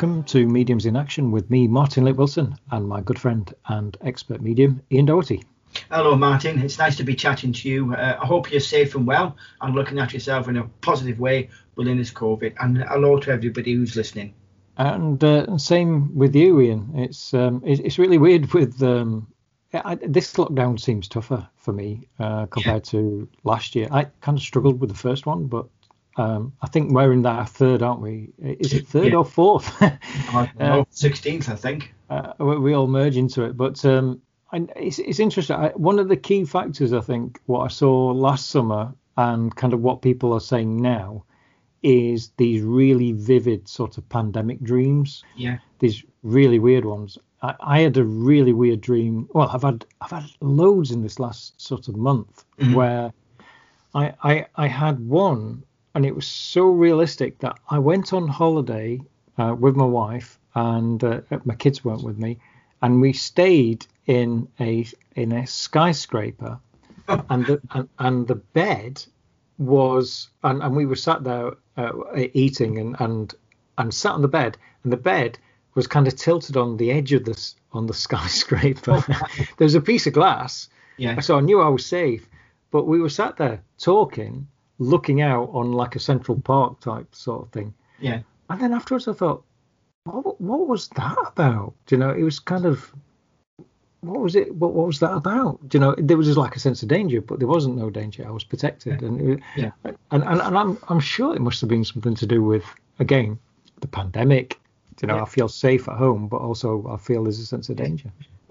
welcome to Mediums in Action with me, Martin Lake Wilson, and my good friend and expert medium, Ian Doherty. Hello, Martin. It's nice to be chatting to you. Uh, I hope you're safe and well and looking at yourself in a positive way within this COVID. And hello to everybody who's listening. And uh, same with you, Ian. It's um, it's really weird with um, I, this lockdown seems tougher for me uh, compared yeah. to last year. I kind of struggled with the first one, but um, I think we're in that third, aren't we? Is it third yeah. or fourth? uh, Sixteenth, I think. Uh, we all merge into it, but um, it's, it's interesting. I, one of the key factors, I think, what I saw last summer and kind of what people are saying now is these really vivid sort of pandemic dreams. Yeah. These really weird ones. I, I had a really weird dream. Well, I've had I've had loads in this last sort of month mm-hmm. where I, I I had one and it was so realistic that I went on holiday uh, with my wife and uh, my kids weren't with me, and we stayed in a in a skyscraper, and the and, and the bed was and, and we were sat there uh, eating and and and sat on the bed, and the bed was kind of tilted on the edge of this on the skyscraper. there was a piece of glass, yeah. So I knew I was safe, but we were sat there talking looking out on like a Central Park type sort of thing. Yeah. And then afterwards, I thought, what, what was that about? Do you know, it was kind of, what was it? What, what was that about? Do you know, there was just like a sense of danger, but there wasn't no danger. I was protected, and it, yeah. and, and and I'm I'm sure it must have been something to do with again the pandemic. You know, yeah. I feel safe at home, but also I feel there's a sense of danger.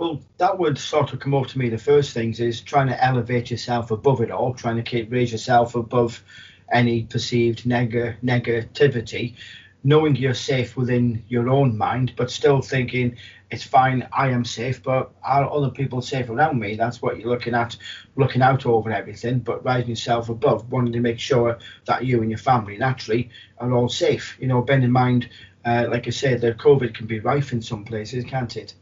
Well, that would sort of come up to me. The first things is trying to elevate yourself above it all, trying to keep raise yourself above any perceived neg- negativity, knowing you're safe within your own mind, but still thinking it's fine, I am safe, but are other people safe around me? That's what you're looking at, looking out over everything, but rising yourself above, wanting to make sure that you and your family naturally are all safe. You know, bear in mind, uh, like I said, that COVID can be rife in some places, can't it?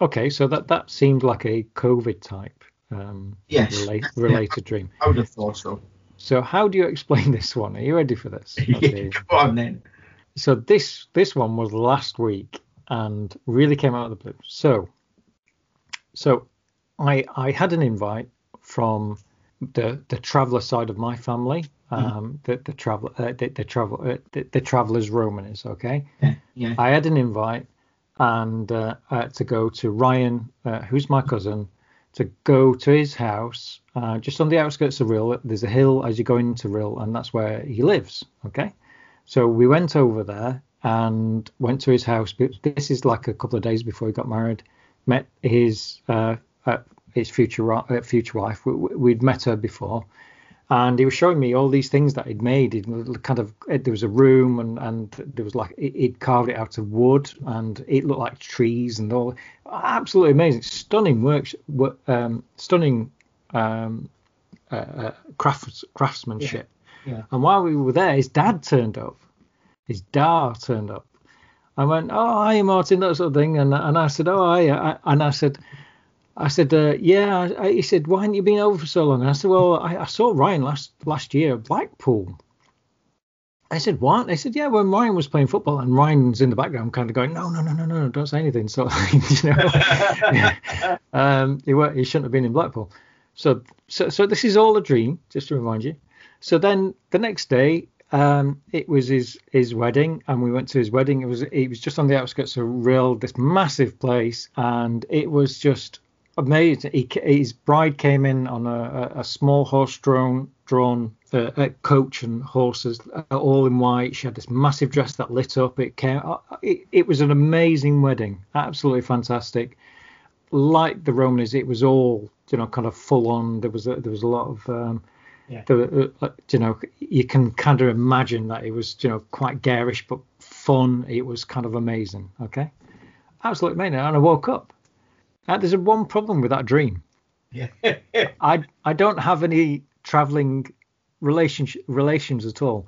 Okay, so that that seemed like a COVID type um, yes. relate, related dream. I would have thought so. So how do you explain this one? Are you ready for this? Okay. Go on then. So this this one was last week and really came out of the blue. So so I I had an invite from the the traveller side of my family, mm-hmm. um, the the travel uh, the, the travel uh, the, the travellers Romaners. Okay. Yeah, yeah. I had an invite and uh, uh, to go to Ryan, uh, who's my cousin, to go to his house uh, just on the outskirts of Rhyl. There's a hill as you go into Rhyl, and that's where he lives. Okay, so we went over there and went to his house. This is like a couple of days before he got married. Met his uh, his future future wife. We, we'd met her before, and he was showing me all these things that he'd made. He'd kind of there was a room and and there was like he'd carved it out of wood and it looked like trees and all. Absolutely amazing, stunning work, um, stunning um, uh, uh, crafts, craftsmanship. Yeah. yeah. And while we were there, his dad turned up. His dad turned up. I went, oh, hi, Martin, that sort of thing. And and I said, oh, hi. And I said, I said, uh, yeah. I, he said, why haven't you been over for so long? And I said, well, I, I saw Ryan last last year at Blackpool. I said, what? They said, yeah, when Ryan was playing football and Ryan's in the background kind of going, no, no, no, no, no, don't say anything. So, you know, um, he, he shouldn't have been in Blackpool. So, so, so this is all a dream, just to remind you. So then the next day, um, it was his his wedding, and we went to his wedding. It was it was just on the outskirts of Rhyl, this massive place, and it was just amazing. He, his bride came in on a, a small horse-drawn drawn uh, coach and horses, uh, all in white. She had this massive dress that lit up. It came. Uh, it, it was an amazing wedding, absolutely fantastic. Like the Romans, it was all you know, kind of full on. There was a, there was a lot of. Um, yeah. The, uh, you know, you can kind of imagine that it was, you know, quite garish but fun. It was kind of amazing. Okay, absolutely amazing. And I woke up uh, there's a one problem with that dream. Yeah. I I don't have any traveling relationship relations at all.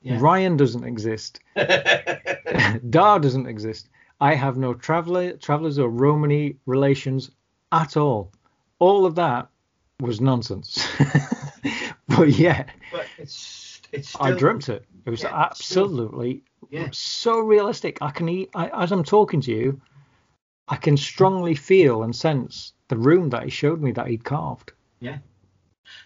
Yeah. Ryan doesn't exist. Dar doesn't exist. I have no traveler travelers or Romany relations at all. All of that was nonsense. but yeah, but it's it's. Still, I dreamt it. It was Yeah, absolutely Yeah. so realistic. I can, e- I, as I'm talking to you, I can strongly feel and sense the room that he showed me that he'd carved. Yeah.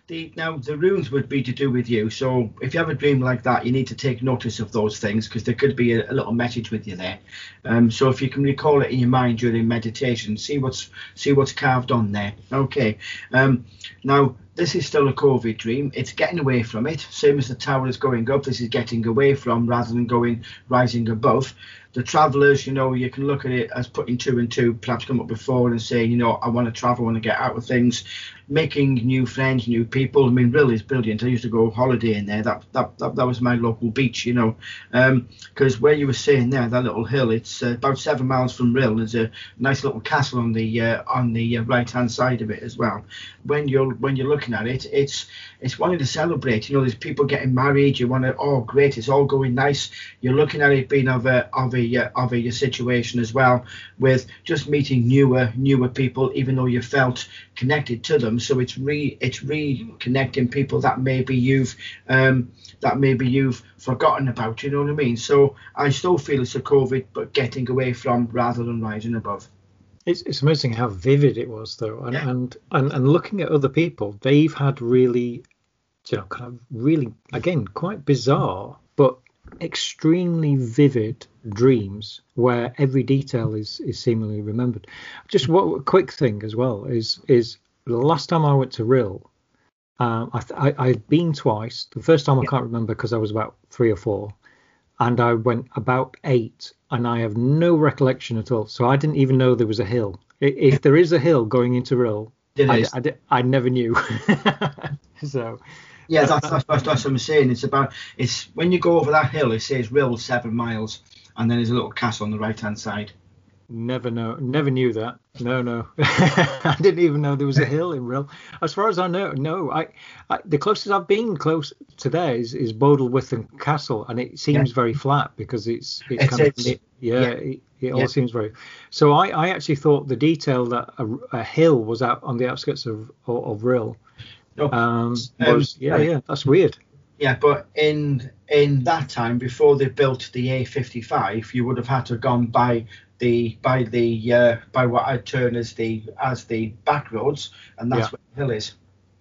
The, now the runes would be to do with you. So if you have a dream like that, you need to take notice of those things because there could be a, a little message with you there. Um, so if you can recall it in your mind during meditation, see what's see what's carved on there. Okay. Um, now this is still a COVID dream. It's getting away from it. Same as the tower is going up. This is getting away from rather than going rising above. The travellers, you know, you can look at it as putting two and two, perhaps come up before and saying, you know, I want to travel, I want to get out of things, making new friends, new people. I mean, really, it's brilliant. I used to go holiday in there. That that that, that was my local beach, you know, because where you were saying there, that little hill, it's uh, about seven miles from Rhyl. There's a nice little castle on the uh, on the uh, right hand side of it as well. When you're when you're looking at it, it's it's wanting to celebrate. You know, there's people getting married. You want to, oh, great, it's all going nice. You're looking at it being of a of a uh, of a situation as well, with just meeting newer newer people, even though you felt connected to them. So it's re it's reconnecting people that maybe you've um, that maybe you've forgotten about. You know what I mean? So I still feel it's a COVID, but getting away from rather than rising above. It's, it's amazing how vivid it was, though, and, Yeah. and and and looking at other people, they've had really, you know, kind of really again quite bizarre, but extremely vivid dreams where every detail is is seemingly remembered. Just what quick thing as well is is the last time I went to Rhyl, um, I, th- I I've been twice. The first time I can't remember because I was about three or four, and I went about eight, and I have no recollection at all. So I didn't even know there was a hill. If there is a hill going into Rhyl, I. I, I never knew. so Yeah, uh, that's, that's, that's, that's what I'm saying. It's about it's when you go over that hill, it says Rhyl seven miles, and then there's a little castle on the right hand side. Never know, never knew that. No, no, I didn't even know there was a hill in Rhyl. As far as I know, no. I, I the closest I've been close to there is, is Bodelwyddan Castle, and it seems very flat because it's it's It kind of yeah, Yeah. it, it all Yeah. seems very. So I, I actually thought the detail that a, a hill was out on the outskirts of of, of Rhyl. No, Um, Um, was, yeah, yeah, that's weird. Yeah, but in in that time before they built the A55, you would have had to have gone by the by the uh, by what I'd term as the as the back roads, and that's Yeah. where the hill is.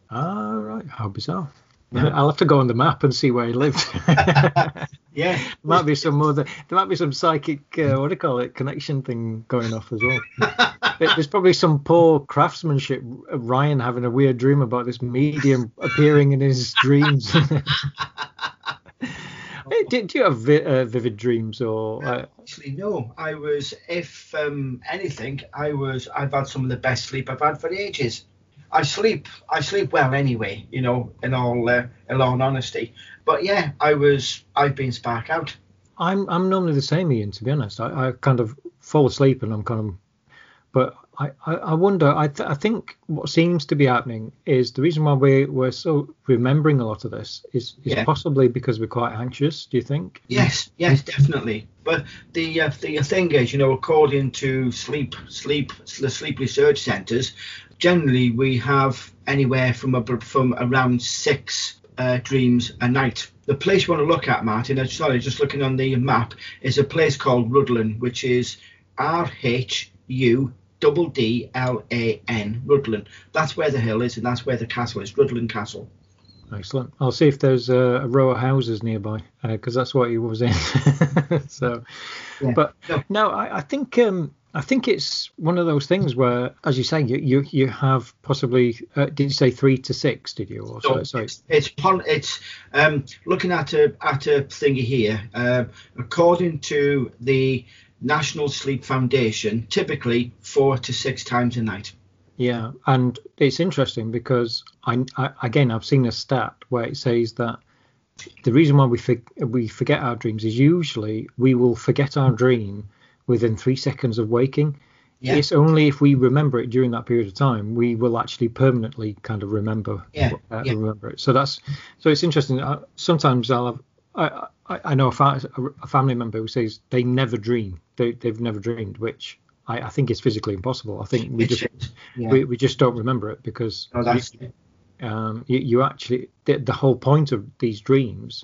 Ah, right, how bizarre. Yeah. I'll have to go on the map and see where he lived. Yeah, might be some other there might be some psychic uh, what do you call it connection thing going off as well there's probably some poor craftsmanship ryan having a weird dream about this medium appearing in his dreams do, do you have vi- uh, vivid dreams or uh, Actually, no. I was, if um, anything, I was. I've had some of the best sleep I've had for ages. I sleep. I sleep well anyway. You know, in all uh, in all honesty. But yeah, I was. I've been spark out. i'm i'm normally the same ian to be honest i, I kind of fall asleep and i'm kind of but I, I, wonder I, th- I think what seems to be happening is the reason why we, we're so remembering a lot of this is, is Yeah. possibly because we're quite anxious do you think Yes, yes, definitely. But the uh, the thing is, you know, according to sleep sleep the sleep research centres, generally we have anywhere from a, from around six uh, dreams a night. The place you want to look at, Martin, I'm sorry, just looking on the map, is a place called Rhuddlan, which is R H U double D L A N, Rhuddlan. That's where the hill is, and that's where the castle is, Rhuddlan Castle. Excellent. I'll see if there's a, a row of houses nearby because that's what he was in. so, Yeah. but No. no, I, I think um, I think it's one of those things where, as you say, you you, you have possibly uh, did you say three to six? Did you? Or So it's it's, pon- it's um, looking at a at a thingy here. Um, according to the National Sleep Foundation, typically four to six times a night. Yeah, and it's interesting because I, I again I've seen a stat where it says that the reason why we for, we forget our dreams is usually we will forget our dream within three seconds of waking. Yeah. It's only if we remember it during that period of time we will actually permanently kind of remember Yeah, uh, yeah. remember it. So that's so it's interesting. Uh, sometimes I'll have I, I, I know a, fa- a family member who says they never dream. They, they've never dreamed, which I, I think is physically impossible. I think we just yeah. we, we just don't remember it because No, that's you, um, you, you actually the, the whole point of these dreams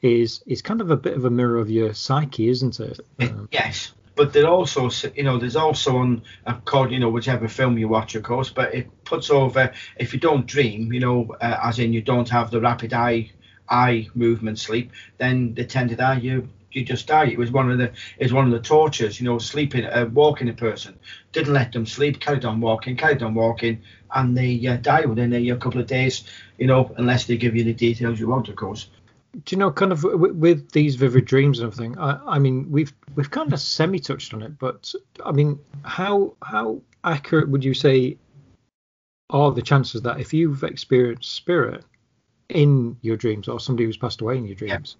is is kind of a bit of a mirror of your psyche, isn't it? Um, yes, but there also, you know, there's also on, according, you know, whichever film you watch, of course, but it puts over if you don't dream, you know, uh, as in you don't have the rapid eye eye movement sleep, then the tended eye. You you just die. It was one of the is one of the tortures, you know, sleeping, uh, walking a person. Didn't let them sleep, carried on walking, carried on walking, and they uh, die within a, a couple of days, you know, unless they give you the details you want, of course. Do you know kind of with, with these vivid dreams and everything I, I, mean we've we've kind of semi touched on it but i mean how how accurate would you say are the chances that if you've experienced spirit in your dreams or somebody who's passed away in your dreams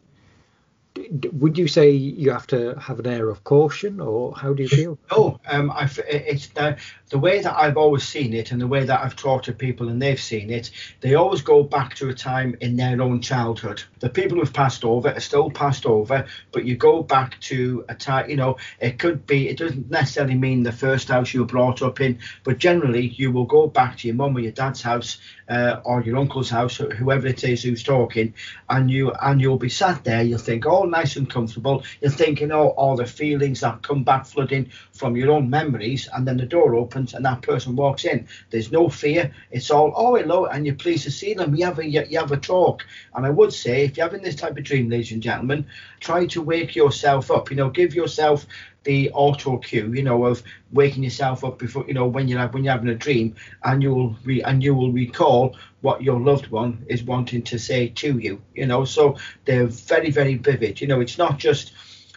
would you say you have to have an air of caution, or how do you feel? No, um, I, it's the, the way that I've always seen it, and the way that I've talked to people and they've seen it. They always go back to a time in their own childhood. The people who've passed over are still passed over, but you go back to a time. You know, it could be. It doesn't necessarily mean the first house you were brought up in, but generally you will go back to your mum or your dad's house uh, or your uncle's house, whoever it is who's talking, and you and you'll be sat there. You'll think all nice and comfortable. You're thinking, oh, all the feelings that come back flooding from your own memories, and then the door opens and that person walks in. There's no fear. It's all oh hello, and you're pleased to see them. You have a you, have a talk. And I would say, if you're having this type of dream, ladies and gentlemen, try to wake yourself up. You know, give yourself the auto cue, you know, of waking yourself up before, you know, when you're when you're having a dream, and you'll re, and you will recall what your loved one is wanting to say to you, you know. So they're very very vivid. You know, it's not just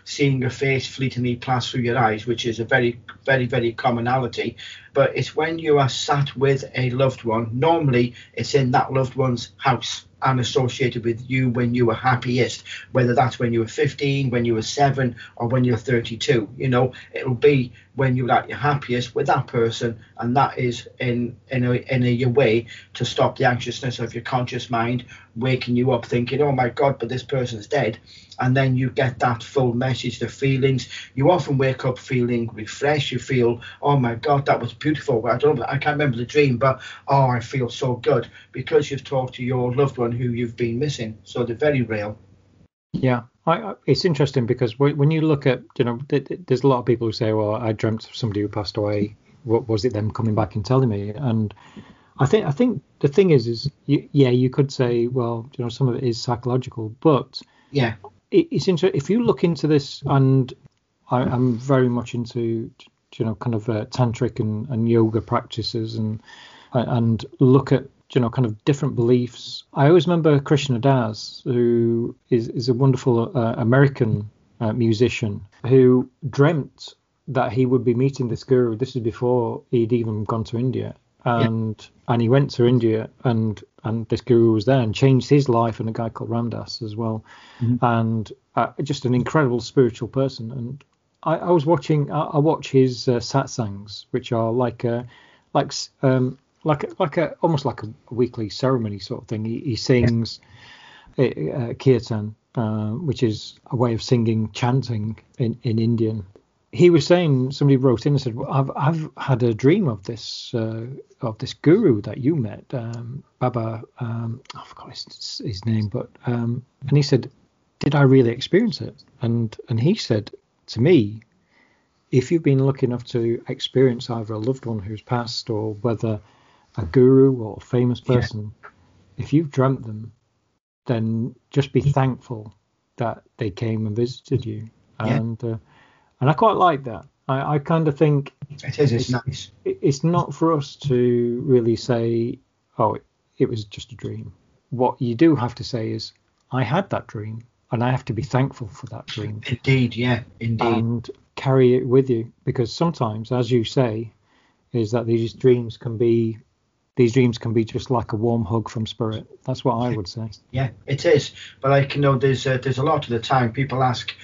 seeing a face fleetingly pass through your eyes, which is a very very very commonality, but it's when you are sat with a loved one. Normally, it's in that loved one's house and associated with you when you were happiest, whether that's when you were 15, when you were seven, or when you're 32. You know, it'll be when you're at your happiest with that person, and that is in in a, in a way to stop the anxiousness of your conscious mind waking you up thinking, oh my God, but this person's dead. And then you get that full message, the feelings. You often wake up feeling refreshed. You feel, oh my God, that was beautiful. But I don't, I can't remember the dream, but oh, I feel so good because you've talked to your loved one who you've been missing. So they're very real. Yeah, I, it's interesting because when you look at, you know, there's a lot of people who say, well, I dreamt of somebody who passed away. What was it them coming back and telling me? And I think I think the thing is is you, yeah you could say well you know some of it is psychological but yeah it, it's interesting if you look into this and I, am very much into you know kind of uh, tantric and, and yoga practices and and look at you know kind of different beliefs. I always remember Krishna Das who is is a wonderful uh, American uh, musician who dreamt that he would be meeting this guru. This is before he'd even gone to India, and yeah. and he went to India and and this guru was there and changed his life and a guy called Ram Dass as well, mm-hmm. and uh, just an incredible spiritual person. And I, I was watching I, I watch his uh, satsangs, which are like a like um like like a almost like a, weekly ceremony sort of thing. He, he sings yeah. uh, kirtan, uh, which is a way of singing chanting in in Indian he was saying somebody wrote in and said, well, "I've I've had a dream of this uh, of this guru that you met, um, Baba. Um, I forgot his, his name, but um, and he said, did I really experience it? And and he said to me, if you've been lucky enough to experience either a loved one who's passed or whether a guru or a famous person, yeah. if you've dreamt them, then just be thankful that they came and visited you. Yeah. And uh, and I quite like that. I, I kind of think it is. It's, it's nice. It's not for us to really say, "Oh, it, it was just a dream." What you do have to say is, "I had that dream, and I have to be thankful for that dream." Indeed, yeah, indeed. And carry it with you because sometimes, as you say, is that these dreams can be these dreams can be just like a warm hug from spirit. That's what I would say. Yeah, it is. But like you know, there's uh, there's a lot of the time people ask,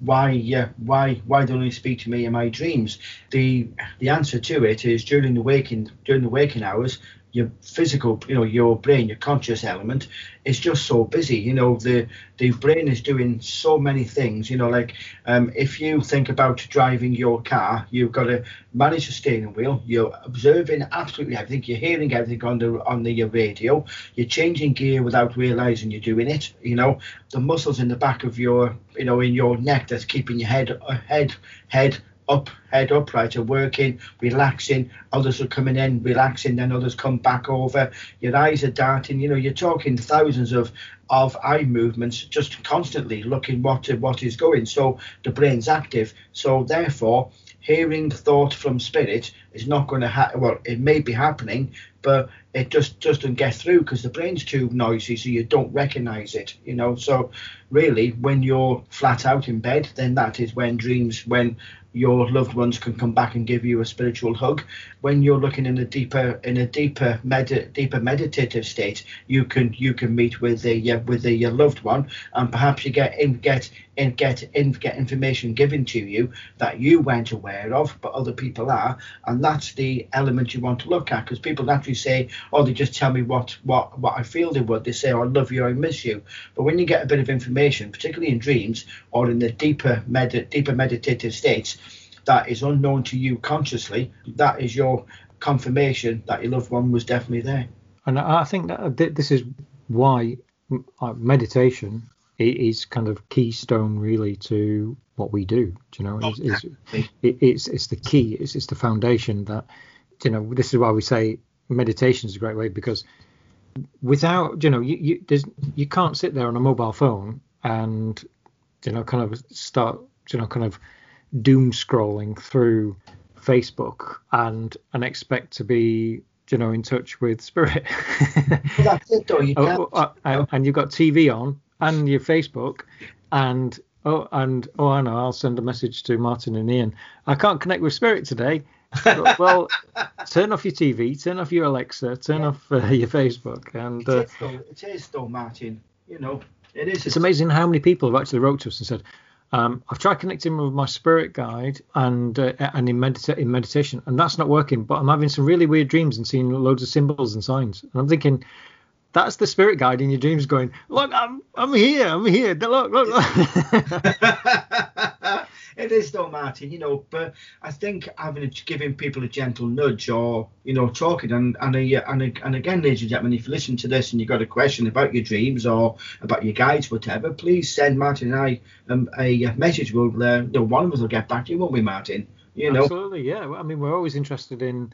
why uh, why why don't you speak to me in my dreams the the answer to it is during the waking during the waking hours your physical, you know, your brain, your conscious element is just so busy. You know, the the brain is doing so many things. You know, like um, if you think about driving your car, you've got to manage the steering wheel. You're observing absolutely everything. You're hearing everything on the on the radio. You're changing gear without realizing you're doing it. You know, the muscles in the back of your, you know, in your neck that's keeping your head head head up, head upright, are working, relaxing. Others are coming in, relaxing. Then others come back over. Your eyes are darting. You know, you're talking thousands of of eye movements just constantly looking what what is going. So the brain's active. So therefore, hearing thought from spirit is not going to happen. Well, it may be happening, but it just doesn't get through because the brain's too noisy, so you don't recognize it. You know, so really, when you're flat out in bed, then that is when dreams, when your loved ones can come back and give you a spiritual hug. When you're looking in a deeper in a deeper med- deeper meditative state, you can you can meet with a uh, with a your loved one, and perhaps you get in get in get in get information given to you that you weren't aware of, but other people are, and that's the element you want to look at because people naturally say, oh, they just tell me what what what I feel they would. They say, oh, I love you, I miss you. But when you get a bit of information, particularly in dreams or in the deeper med- deeper meditative states that is unknown to you consciously, that is your confirmation that your loved one was definitely there. And I think that this is why uh, meditation is kind of keystone really to what we do. You know, it's, it's, it's, it's the key. It's, it's the foundation that you know. This is why we say meditation is a great way because without you know you you, there's, you can't sit there on a mobile phone and you know kind of start you know kind of doom scrolling through Facebook and and expect to be you know in touch with spirit. well, that's it, though. You oh, oh, uh, and you've got TV on and your Facebook, and oh and oh I know I'll send a message to Martin and Ian. I can't connect with spirit today. well, turn off your TV, turn off your Alexa, turn yeah. off uh, your Facebook, and uh, it, is though, it is though, Martin. You know, it is. It's amazing how many people have actually wrote to us and said, um, I've tried connecting with my spirit guide and uh, and in, medita- in meditation, and that's not working. But I'm having some really weird dreams and seeing loads of symbols and signs. And I'm thinking, that's the spirit guide in your dreams going, look, I'm I'm here, I'm here. Look, look, look. it is though, Martin. You know, but I think having a, giving people a gentle nudge or you know talking and and a, and, a, and again, ladies and gentlemen, if you listen to this and you've got a question about your dreams or about your guides, whatever, please send Martin and I um, a message. We'll uh, you know, one of us will get back to you, won't we, Martin? You know, absolutely, yeah. I mean, we're always interested in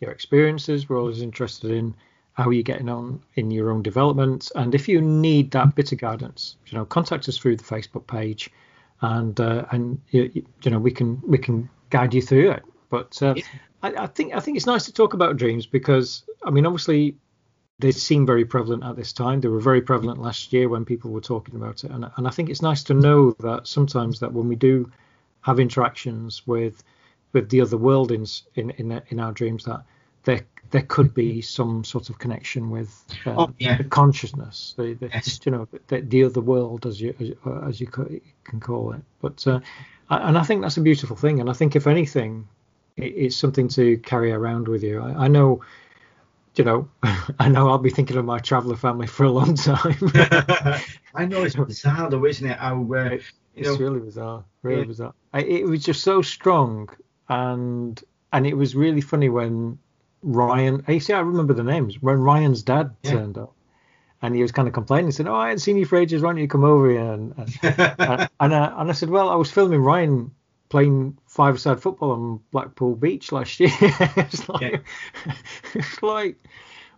your experiences. We're always interested in how are you getting on in your own development and if you need that bit of guidance you know contact us through the facebook page and uh, and you, you, know we can we can guide you through it. But uh, yeah. I, I, think I think it's nice to talk about dreams because I mean obviously they seem very prevalent at this time. They were very prevalent last year when people were talking about it, and and I think it's nice to know that sometimes that when we do have interactions with with the other world in in in, in our dreams that there there could be some sort of connection with uh, oh, yeah. consciousness, the, the yes. you know the, the, other world as you as, as you can call it. But uh, and I think that's a beautiful thing, and I think if anything, it, it's something to carry around with you. I, I know you know, I know I'll be thinking of my traveller family for a long time. I know it's bizarre though, isn't it? How uh, it's know, really bizarre, really yeah. bizarre. I, it was just so strong, and and it was really funny when Ryan. I see, I remember the names when Ryan's dad yeah. turned up, and he was kind of complaining. He said, "Oh, I hadn't seen you for ages. Why don't you come over here?" And and, and, and, uh, and I said, "Well, I was filming Ryan playing five-a-side football on Blackpool Beach last year. it's like, yeah. it's like,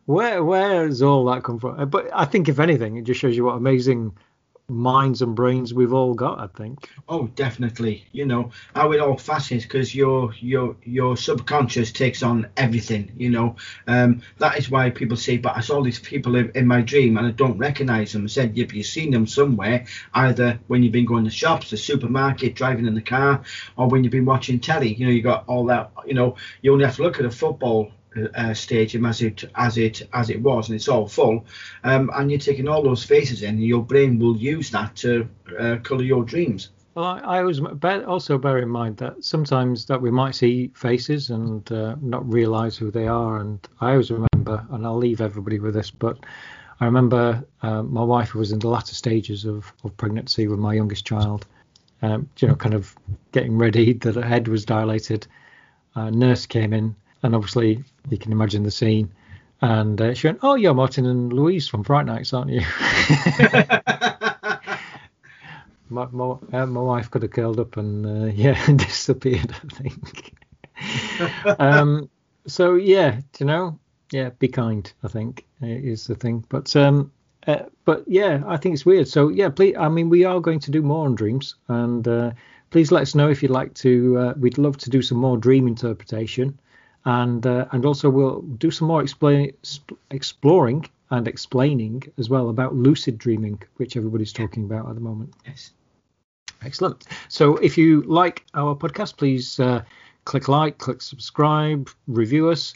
where where has all that come from? But I think if anything, it just shows you what amazing minds and brains we've all got i think. Oh definitely. You know how it all fascinates because your your your subconscious takes on everything you know. Um that is why people say but i saw these people in, in my dream and i don't recognize them. I said yep you've seen them somewhere either when you've been going to shops the supermarket driving in the car or when you've been watching telly. You know you got all that you know. You only have to look at a football uh, stadium as it as it as it was, and it's all full. Um, and you're taking all those faces in, and your brain will use that to uh, colour your dreams. Well, I, I always also bear in mind that sometimes that we might see faces and uh, not realise who they are. And I always remember remember, and I'll leave everybody with this, but I remember uh, my wife was in the latter stages of, of pregnancy with my youngest child, um, you know, kind of getting ready, that her head was dilated. A nurse came in, and obviously you can imagine the scene. And uh, she went, "Oh, you're Martin and Louise from Fright Nights, aren't you?" my, my, uh, my wife could have curled up and uh, yeah disappeared i think. Um, so yeah you know? Yeah be kind i think is the thing. But um uh, but yeah i think it's weird. So yeah please i mean we are going to do more on dreams. And uh, please let us know if you'd like to uh, we'd love to do some more dream interpretation and uh, and also we'll do some more explain exploring and explaining as well about lucid dreaming which everybody's talking about at the moment yes Excellent. So if you like our podcast, please uh, click like, click subscribe, review us,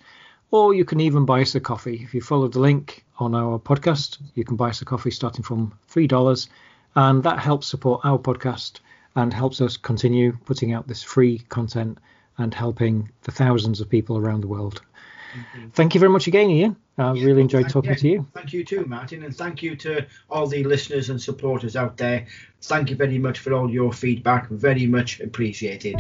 or you can even buy us a coffee. If you follow the link on our podcast, you can buy us a coffee starting from $3. And that helps support our podcast and helps us continue putting out this free content and helping the thousands of people around the world. Mm-hmm. Thank you very much again, Ian. I yeah, really enjoyed talking yeah, to you. Thank you too, Martin, and thank you to all the listeners and supporters out there. Thank you very much for all your feedback. Very much appreciated.